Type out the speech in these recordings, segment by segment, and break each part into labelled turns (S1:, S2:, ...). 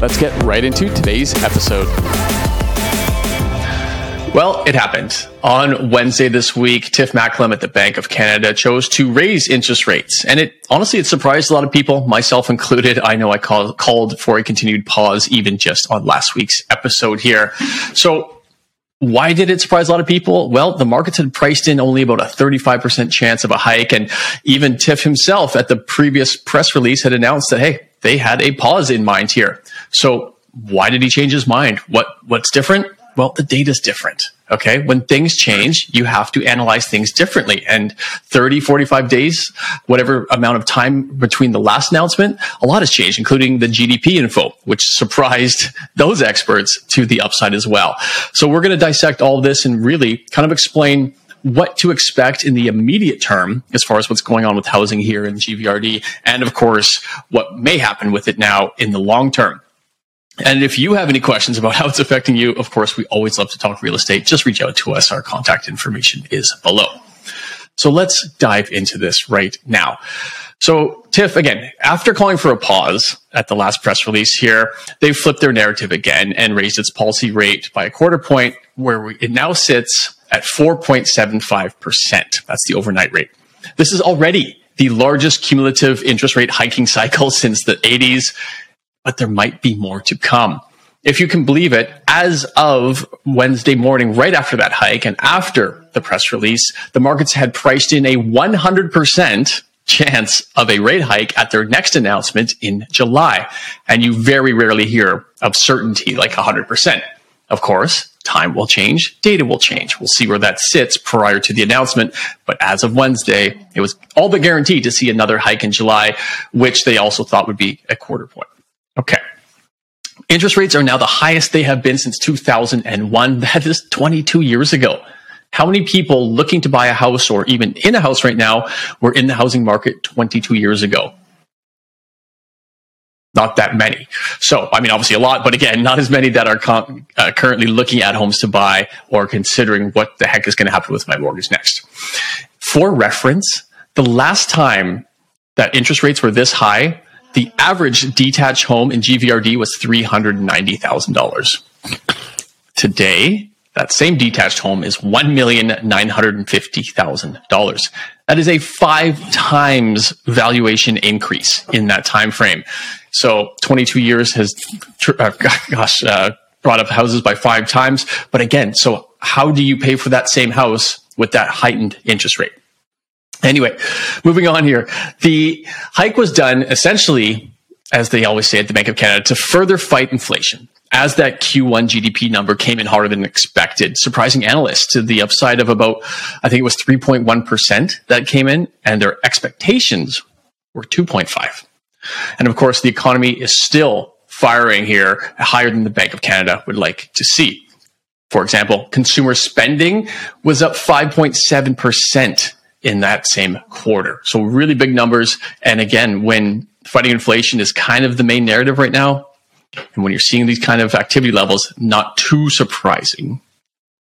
S1: Let's get right into today's episode. Well, it happened. On Wednesday this week, Tiff Macklem at the Bank of Canada chose to raise interest rates. And it honestly, it surprised a lot of people, myself included. I know I call, called for a continued pause even just on last week's episode here. So why did it surprise a lot of people? Well, the markets had priced in only about a 35% chance of a hike. And even Tiff himself at the previous press release had announced that, hey, they had a pause in mind here. So why did he change his mind? What, what's different? Well, the data's different. Okay. When things change, you have to analyze things differently. And 30, 45 days, whatever amount of time between the last announcement, a lot has changed, including the GDP info, which surprised those experts to the upside as well. So we're going to dissect all this and really kind of explain what to expect in the immediate term as far as what's going on with housing here in GVRD. And of course, what may happen with it now in the long term. And if you have any questions about how it's affecting you, of course, we always love to talk real estate. Just reach out to us. Our contact information is below. So let's dive into this right now. So Tiff, again, after calling for a pause at the last press release here, they flipped their narrative again and raised its policy rate by a quarter point where it now sits at 4.75%. That's the overnight rate. This is already the largest cumulative interest rate hiking cycle since the 80s but there might be more to come. If you can believe it, as of Wednesday morning, right after that hike and after the press release, the markets had priced in a 100% chance of a rate hike at their next announcement in July. And you very rarely hear of certainty like 100%. Of course, time will change, data will change. We'll see where that sits prior to the announcement. But as of Wednesday, it was all but guaranteed to see another hike in July, which they also thought would be a quarter point. Okay. Interest rates are now the highest they have been since 2001. That is 22 years ago. How many people looking to buy a house or even in a house right now were in the housing market 22 years ago? Not that many. So, I mean, obviously a lot, but again, not as many that are con- uh, currently looking at homes to buy or considering what the heck is going to happen with my mortgage next. For reference, the last time that interest rates were this high the average detached home in GVRD was $390,000. Today, that same detached home is $1,950,000. That is a five times valuation increase in that time frame. So 22 years has, uh, gosh, uh, brought up houses by five times. But again, so how do you pay for that same house with that heightened interest rate? Anyway, moving on here. The hike was done essentially, as they always say at the Bank of Canada, to further fight inflation. As that Q1 GDP number came in harder than expected, surprising analysts to the upside of about, I think it was 3.1% that came in, and their expectations were 2.5. And of course, the economy is still firing here higher than the Bank of Canada would like to see. For example, consumer spending was up 5.7% in that same quarter. So really big numbers. And again, when fighting inflation is kind of the main narrative right now, and when you're seeing these kind of activity levels, not too surprising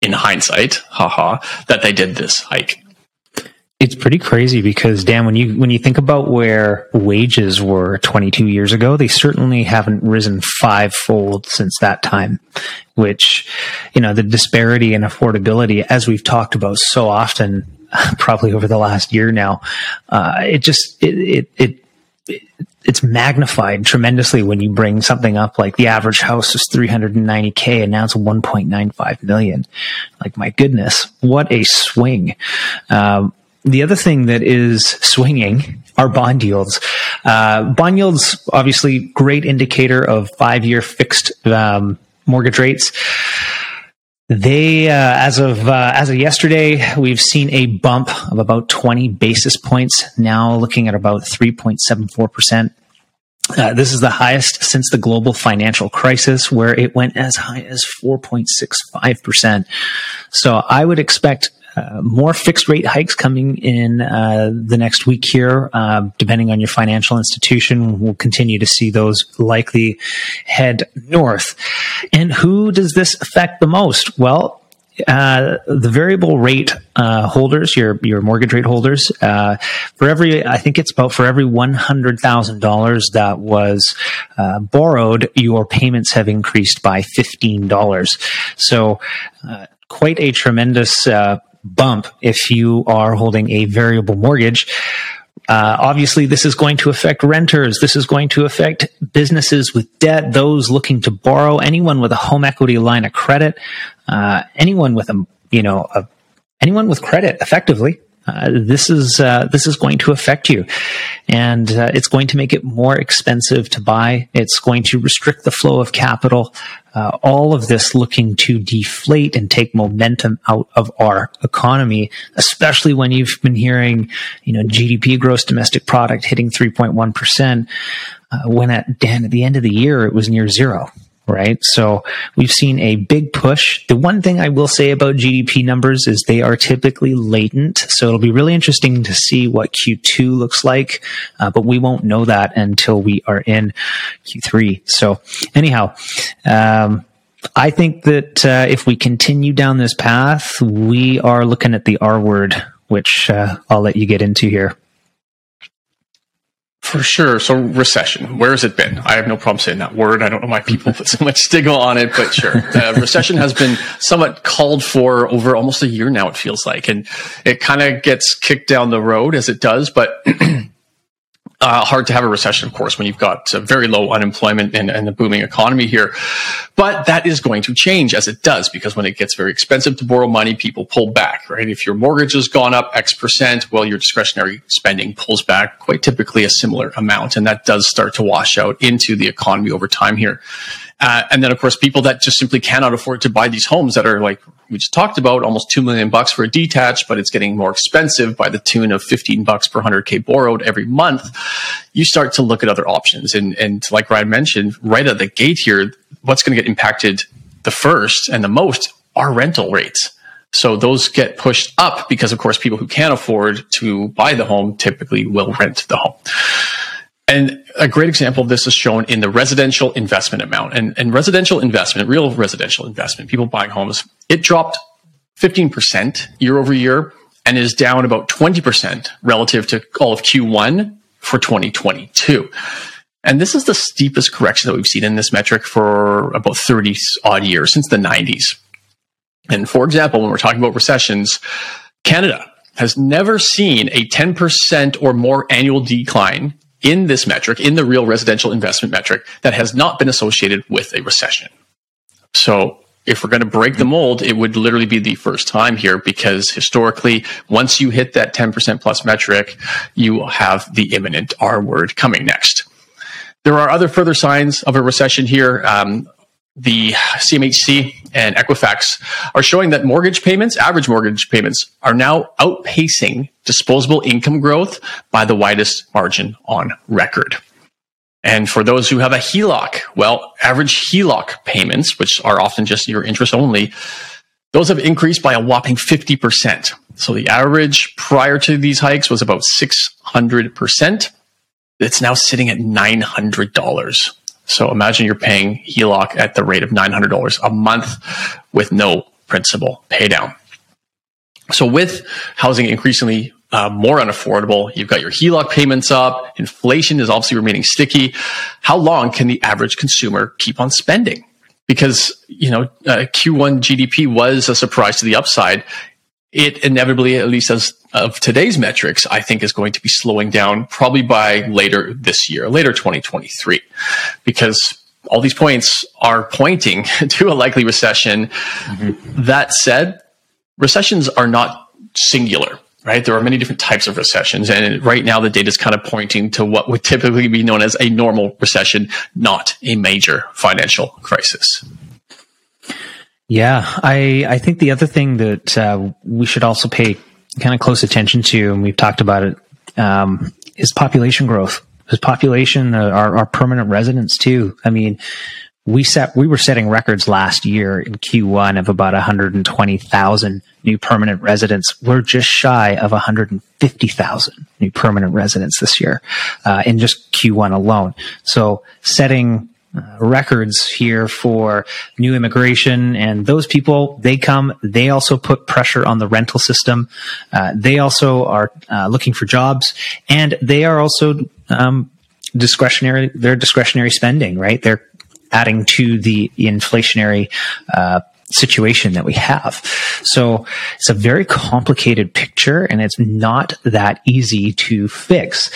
S1: in hindsight, haha, that they did this hike.
S2: It's pretty crazy because Dan, when you when you think about where wages were 22 years ago, they certainly haven't risen fivefold since that time. Which, you know, the disparity in affordability, as we've talked about so often, probably over the last year now. Uh, it just it, it, it it's magnified tremendously when you bring something up like the average house is 390k and now it's 1.95 million. Like my goodness, what a swing! Um, the other thing that is swinging are bond yields. Uh, bond yields, obviously, great indicator of five year fixed um, mortgage rates. They, uh, as of uh, as of yesterday, we've seen a bump of about 20 basis points. Now looking at about 3.74 percent. Uh, this is the highest since the global financial crisis, where it went as high as 4.65%. So I would expect uh, more fixed rate hikes coming in uh, the next week here, uh, depending on your financial institution. We'll continue to see those likely head north. And who does this affect the most? Well, uh, the variable rate uh, holders, your your mortgage rate holders, uh, for every I think it's about for every one hundred thousand dollars that was uh, borrowed, your payments have increased by fifteen dollars. So, uh, quite a tremendous uh, bump if you are holding a variable mortgage. Uh, obviously, this is going to affect renters. This is going to affect businesses with debt, those looking to borrow, anyone with a home equity line of credit, uh, anyone with a you know a, anyone with credit, effectively. Uh, this is uh, this is going to affect you, and uh, it's going to make it more expensive to buy. It's going to restrict the flow of capital. Uh, all of this looking to deflate and take momentum out of our economy, especially when you've been hearing, you know, GDP, gross domestic product, hitting three point one percent, uh, when at Dan at the end of the year it was near zero right? So we've seen a big push. The one thing I will say about GDP numbers is they are typically latent. So it'll be really interesting to see what Q2 looks like, uh, but we won't know that until we are in Q3. So anyhow, um, I think that uh, if we continue down this path, we are looking at the R word, which uh, I'll let you get into here.
S1: For sure. So recession, where has it been? I have no problem saying that word. I don't know why people put so much stigma on it, but sure. Uh, recession has been somewhat called for over almost a year now, it feels like. And it kind of gets kicked down the road as it does, but Uh, hard to have a recession, of course, when you've got uh, very low unemployment and, and a booming economy here. But that is going to change as it does, because when it gets very expensive to borrow money, people pull back, right? If your mortgage has gone up X percent, well, your discretionary spending pulls back quite typically a similar amount. And that does start to wash out into the economy over time here. Uh, and then, of course, people that just simply cannot afford to buy these homes that are like we just talked about, almost two million bucks for a detached, but it's getting more expensive by the tune of fifteen bucks per hundred k borrowed every month. You start to look at other options, and and like Ryan mentioned, right at the gate here, what's going to get impacted the first and the most are rental rates. So those get pushed up because, of course, people who can't afford to buy the home typically will rent the home. And a great example of this is shown in the residential investment amount. And, and residential investment, real residential investment, people buying homes, it dropped 15% year over year and is down about 20% relative to all of Q1 for 2022. And this is the steepest correction that we've seen in this metric for about 30 odd years since the 90s. And for example, when we're talking about recessions, Canada has never seen a 10% or more annual decline in this metric, in the real residential investment metric, that has not been associated with a recession. So if we're going to break the mold, it would literally be the first time here because historically, once you hit that 10% plus metric, you have the imminent R word coming next. There are other further signs of a recession here. Um, the CMHC and Equifax are showing that mortgage payments, average mortgage payments, are now outpacing disposable income growth by the widest margin on record. And for those who have a HELOC, well, average HELOC payments, which are often just your interest only, those have increased by a whopping 50%. So the average prior to these hikes was about 600%. It's now sitting at $900. So imagine you're paying HELOC at the rate of $900 a month with no principal paydown. So with housing increasingly uh, more unaffordable, you've got your HELOC payments up, inflation is obviously remaining sticky. How long can the average consumer keep on spending? Because, you know, uh, Q1 GDP was a surprise to the upside it inevitably, at least as of today's metrics, I think is going to be slowing down probably by later this year, later 2023, because all these points are pointing to a likely recession. Mm-hmm. That said, recessions are not singular, right? There are many different types of recessions. And right now, the data is kind of pointing to what would typically be known as a normal recession, not a major financial crisis.
S2: Yeah, I I think the other thing that uh, we should also pay kind of close attention to, and we've talked about it, um, is population growth. Is population, uh, our, our permanent residents too. I mean, we set we were setting records last year in Q1 of about 120,000 new permanent residents. We're just shy of 150,000 new permanent residents this year uh, in just Q1 alone. So setting uh, records here for new immigration and those people they come they also put pressure on the rental system uh, they also are uh, looking for jobs and they are also um, discretionary their discretionary spending right they're adding to the inflationary uh, situation that we have. So it's a very complicated picture and it's not that easy to fix.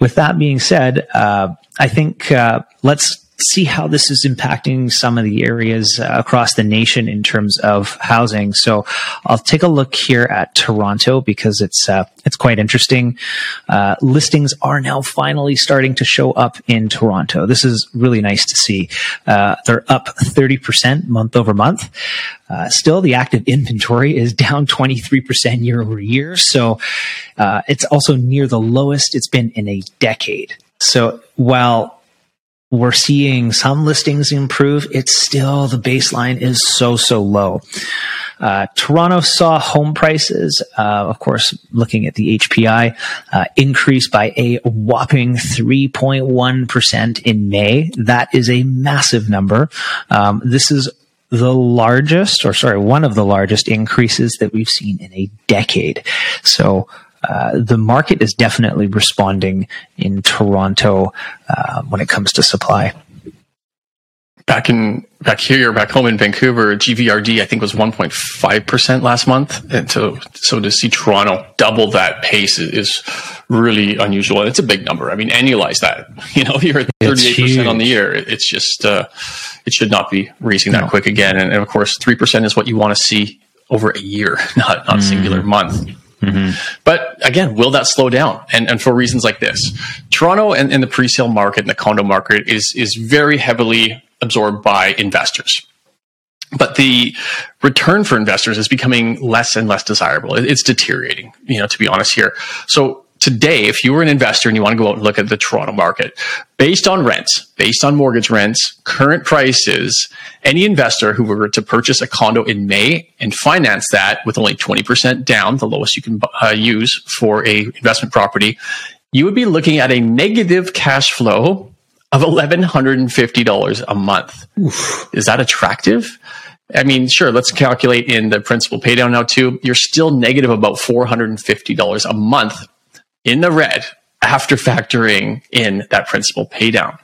S2: With that being said, uh, I think uh, let's see how this is impacting some of the areas uh, across the nation in terms of housing. So I'll take a look here at Toronto because it's uh, it's quite interesting. Uh, listings are now finally starting to show up in Toronto. This is really nice to see. Uh, they're up 30% month over month. Uh, still, the active inventory is down 23% year over year. So uh, it's also near the lowest it's been in a decade. So while we're seeing some listings improve. It's still the baseline is so so low. Uh, Toronto saw home prices, uh, of course, looking at the HPI, uh, increase by a whopping 3.1% in May. That is a massive number. Um, this is the largest, or sorry, one of the largest increases that we've seen in a decade. So, uh, the market is definitely responding in Toronto uh, when it comes to supply.
S1: Back in back here, back home in Vancouver, GVRD I think was 1.5 percent last month, and so so to see Toronto double that pace is really unusual, and it's a big number. I mean, annualize that. You know, you're at 38 percent on the year. It's just uh, it should not be raising that no. quick again, and, and of course, three percent is what you want to see over a year, not not mm. a singular month. Mm-hmm. But again, will that slow down? And, and for reasons like this, Toronto and, and the pre-sale market and the condo market is is very heavily absorbed by investors. But the return for investors is becoming less and less desirable. It's deteriorating, you know, to be honest here. So today, if you were an investor and you want to go out and look at the Toronto market, based on rents, based on mortgage rents, current prices, any investor who were to purchase a condo in May and finance that with only 20% down, the lowest you can uh, use for a investment property, you would be looking at a negative cash flow of $1,150 a month. Oof. Is that attractive? I mean, sure, let's calculate in the principal paydown now too. You're still negative about $450 a month in the red after factoring in that principal paydown.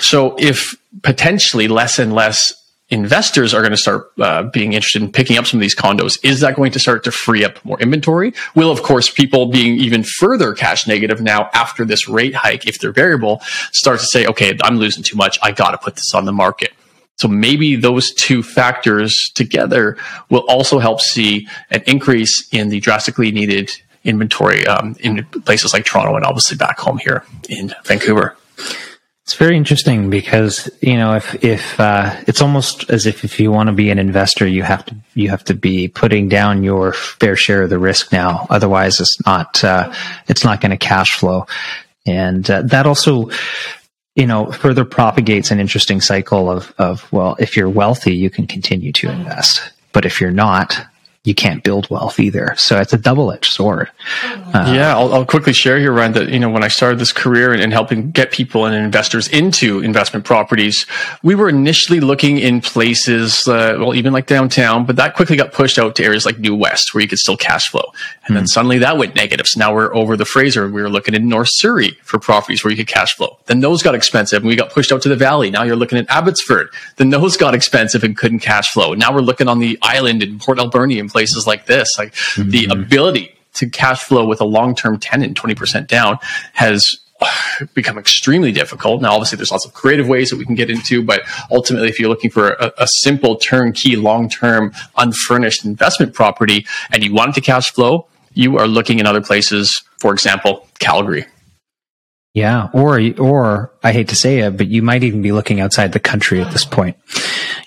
S1: So if potentially less and less investors are going to start uh, being interested in picking up some of these condos, is that going to start to free up more inventory? Will, of course, people being even further cash negative now after this rate hike, if they're variable, start to say, okay, I'm losing too much. I got to put this on the market. So maybe those two factors together will also help see an increase in the drastically needed inventory um, in places like Toronto and obviously back home here in Vancouver.
S2: It's very interesting because you know if if uh, it's almost as if if you want to be an investor, you have to you have to be putting down your fair share of the risk now. Otherwise, it's not uh, it's not going to cash flow, and uh, that also you know further propagates an interesting cycle of of well, if you're wealthy, you can continue to invest, but if you're not, you can't build wealth either. So it's a double edged sword.
S1: Uh, yeah, I'll, I'll, quickly share here, Ryan, that, you know, when I started this career and, and, helping get people and investors into investment properties, we were initially looking in places, uh, well, even like downtown, but that quickly got pushed out to areas like New West where you could still cash flow. And mm then hmm. suddenly that went negative. So now we're over the Fraser. We were looking in North Surrey for properties where you could cash flow. Then those got expensive and we got pushed out to the Valley. Now you're looking at Abbotsford. Then those got expensive and couldn't cash flow. Now we're looking on the island in Port Alberni and places like this. Like mm-hmm. the ability to cash flow with a long term tenant 20% down has become extremely difficult. Now, obviously, there's lots of creative ways that we can get into, but ultimately, if you're looking for a, a simple turnkey, long term, unfurnished investment property and you want it to cash flow, you are looking in other places, for example, Calgary.
S2: Yeah, or or I hate to say it, but you might even be looking outside the country at this point.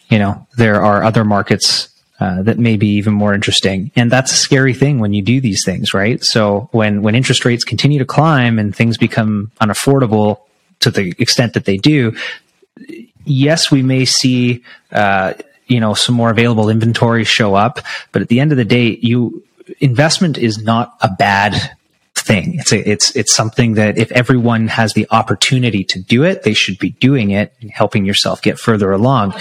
S2: You know, there are other markets uh, that may be even more interesting. And that's a scary thing when you do these things, right? So when, when interest rates continue to climb and things become unaffordable to the extent that they do, yes, we may see, uh, you know, some more available inventory show up, but at the end of the day, you, investment is not a bad thing. It's a, it's it's something that if everyone has the opportunity to do it, they should be doing it and helping yourself get further along.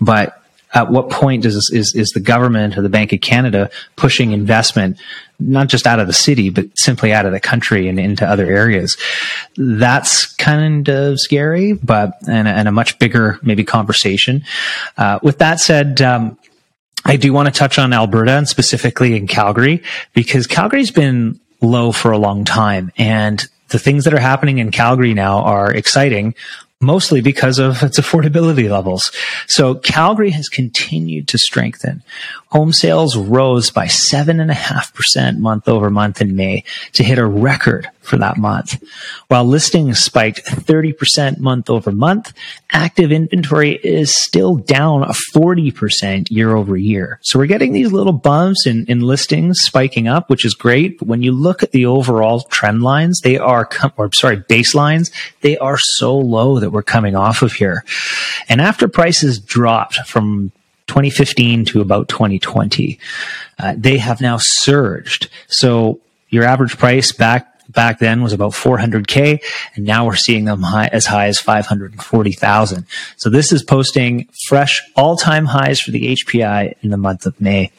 S2: But at what point does is is the government or the Bank of Canada pushing investment not just out of the city but simply out of the country and into other areas? That's kind of scary, but and, and a much bigger maybe conversation. Uh, with that said. Um, I do want to touch on Alberta and specifically in Calgary because Calgary's been low for a long time. And the things that are happening in Calgary now are exciting, mostly because of its affordability levels. So Calgary has continued to strengthen. Home sales rose by 7.5% month over month in May to hit a record for that month. While listings spiked 30% month over month, active inventory is still down 40% year over year. So we're getting these little bumps in, in listings spiking up, which is great. But when you look at the overall trend lines, they are, or sorry, baselines, they are so low that we're coming off of here. And after prices dropped from 2015 to about 2020. Uh, they have now surged. So your average price back back then was about 400k and now we're seeing them high, as high as 540,000. So this is posting fresh all-time highs for the HPI in the month of May.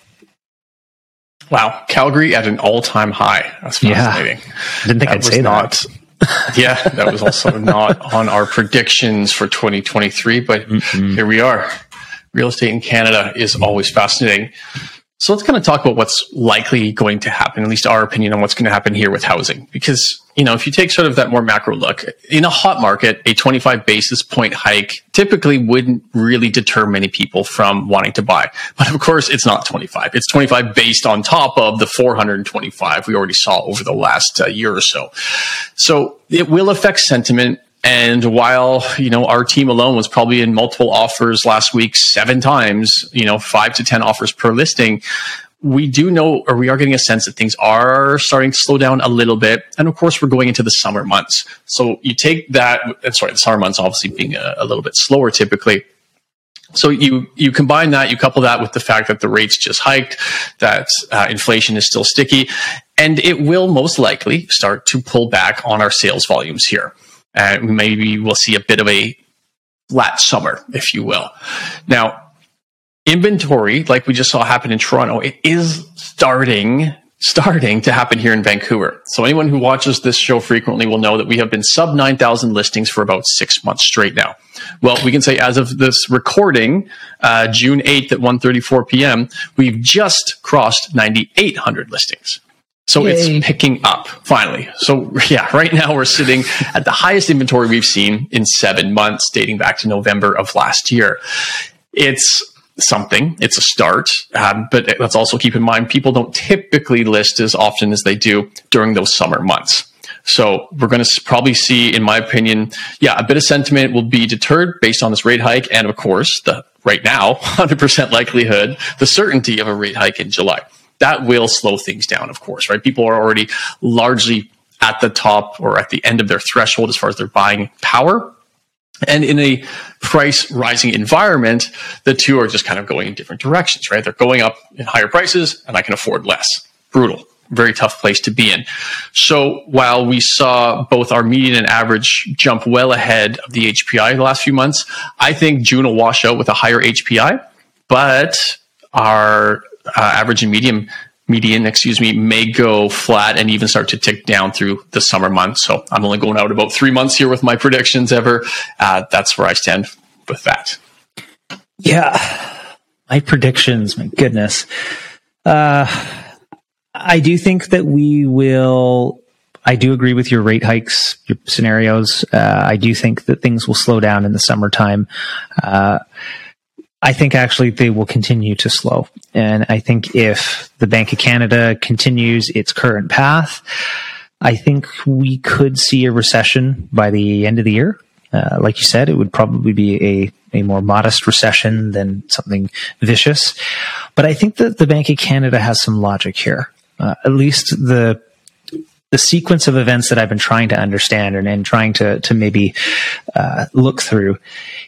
S1: Wow, Calgary at an all-time high. That's fascinating.
S2: Yeah. Didn't think that I'd say not,
S1: that. yeah, that was also not on our predictions for 2023, but mm here we are real estate in Canada is always fascinating. So let's kind of talk about what's likely going to happen, at least our opinion on what's going to happen here with housing. Because, you know, if you take sort of that more macro look, in a hot market, a 25 basis point hike typically wouldn't really deter many people from wanting to buy. But of course, it's not 25. It's 25 based on top of the 425 we already saw over the last uh, year or so. So it will affect sentiment and while, you know, our team alone was probably in multiple offers last week, seven times, you know, five to 10 offers per listing, we do know, or we are getting a sense that things are starting to slow down a little bit. And of course, we're going into the summer months. So you take that, sorry, the summer months obviously being a, a little bit slower typically. So you you combine that, you couple that with the fact that the rates just hiked, that uh, inflation is still sticky, and it will most likely start to pull back on our sales volumes here and maybe we'll see a bit of a flat summer, if you will. Now, inventory, like we just saw happen in Toronto, it is starting starting to happen here in Vancouver. So anyone who watches this show frequently will know that we have been sub 9,000 listings for about six months straight now. Well, we can say as of this recording, uh, June 8th at 1.34 p.m., we've just crossed 9,800 listings. So Yay. it's picking up finally. So yeah, right now we're sitting at the highest inventory we've seen in seven months, dating back to November of last year. It's something. It's a start. Um, but let's also keep in mind people don't typically list as often as they do during those summer months. So we're going to probably see, in my opinion, yeah, a bit of sentiment will be deterred based on this rate hike. And of course, the right now, 100% likelihood, the certainty of a rate hike in July that will slow things down, of course, right? People are already largely at the top or at the end of their threshold as far as their buying power. And in a price rising environment, the two are just kind of going in different directions, right? They're going up in higher prices and I can afford less. Brutal. Very tough place to be in. So while we saw both our median and average jump well ahead of the HPI the last few months, I think June will wash out with a higher HPI, but our uh, average and medium median, excuse me, may go flat and even start to tick down through the summer months. So I'm only going out about three months here with my predictions ever. Uh, that's where I stand with that.
S2: Yeah, my predictions. My goodness. Uh, I do think that we will. I do agree with your rate hikes, your scenarios. Uh, I do think that things will slow down in the summertime. I think actually they will continue to slow. And I think if the Bank of Canada continues its current path, I think we could see a recession by the end of the year. Uh, like you said, it would probably be a, a more modest recession than something vicious. But I think that the Bank of Canada has some logic here. Uh, at least the the sequence of events that I've been trying to understand and, and trying to to maybe uh, look through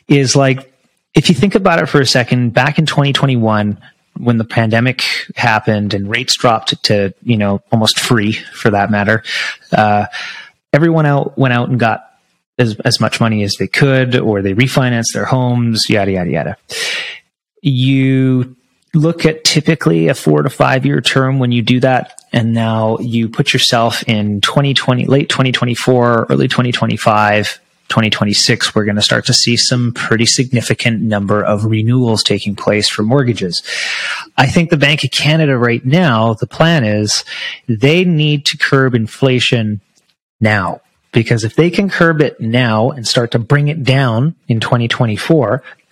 S2: is like if you think about it for a second, back in 2021, when the pandemic happened and rates dropped to you know almost free for that matter, uh, everyone out went out and got as, as much money as they could, or they refinanced their homes, yada yada yada. You look at typically a four to five year term when you do that. And now you put yourself in 2020, late 2024, early 2025, 2026, we're going to start to see some pretty significant number of renewals taking place for mortgages. I think the Bank of Canada right now, the plan is they need to curb inflation now. Because if they can curb it now and start to bring it down in 2024,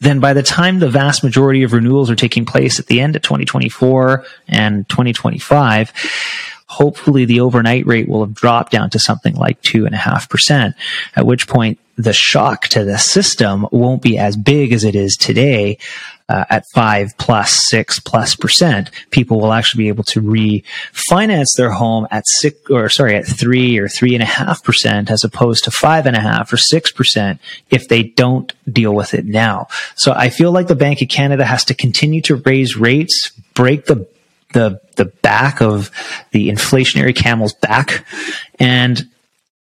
S2: then by the time the vast majority of renewals are taking place at the end of 2024 and 2025, hopefully the overnight rate will have dropped down to something like two and a half percent, at which point the shock to the system won't be as big as it is today. Uh, at five plus six plus percent, people will actually be able to refinance their home at six or sorry, at three or three and a half percent as opposed to five and a half or six percent if they don't deal with it now. So I feel like the Bank of Canada has to continue to raise rates, break the the the back of the inflationary camel's back and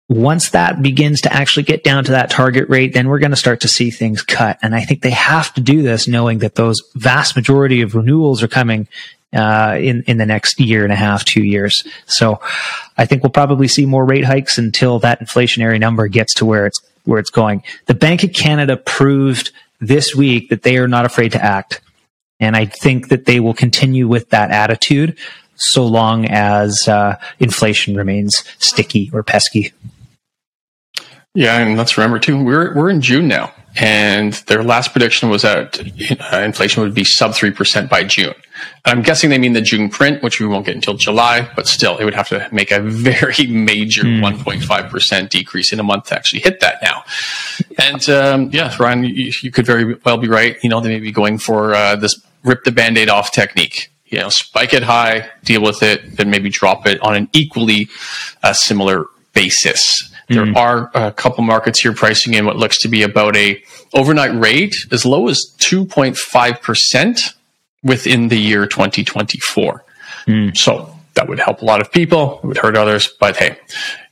S2: once that begins to actually get down to that target rate, then we're going to start to see things cut. And I think they have to do this knowing that those vast majority of renewals are coming uh, in in the next year and a half, two years. So I think we'll probably see more rate hikes until that inflationary number gets to where it's where it's going. The Bank of Canada proved this week that they are not afraid to act. And I think that they will continue with that attitude so long as uh, inflation remains sticky or pesky.
S1: Yeah, and let's remember too, we're we're in June now, and their last prediction was that uh, inflation would be sub three percent by June. I'm guessing they mean the June print, which we won't get until July, but still, it would have to make a very major mm. 1.5 percent decrease in a month to actually hit that now. And um, yeah, Ryan, you, you, could very well be right. You know, they may be going for uh, this rip the band-aid off technique you know spike it high deal with it then maybe drop it on an equally uh, similar basis there mm. are a couple markets here pricing in what looks to be about a overnight rate as low as 2.5% within the year 2024 mm. so that would help a lot of people. It would hurt others. But hey,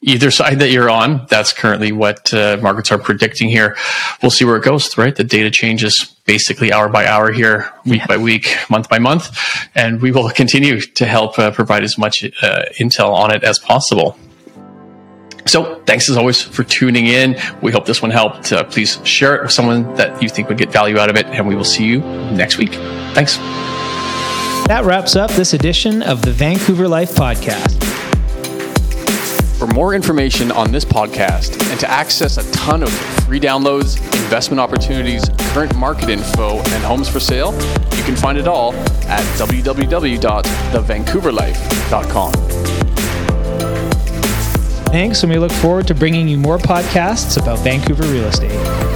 S1: either side that you're on, that's currently what uh, markets are predicting here. We'll see where it goes, right? The data changes basically hour by hour here, week yeah. by week, month by month. And we will continue to help uh, provide as much uh, intel on it as possible. So thanks as always for tuning in. We hope this one helped. Uh, please share it with someone that you think would get value out of it. And we will see you next week. Thanks.
S2: That wraps up this edition of the Vancouver Life Podcast.
S1: For more information on this podcast and to access a ton of free downloads, investment opportunities, current market info, and homes for sale, you can find it all at www.thevancouverlife.com.
S2: Thanks, and we look forward to bringing you more podcasts about Vancouver real estate.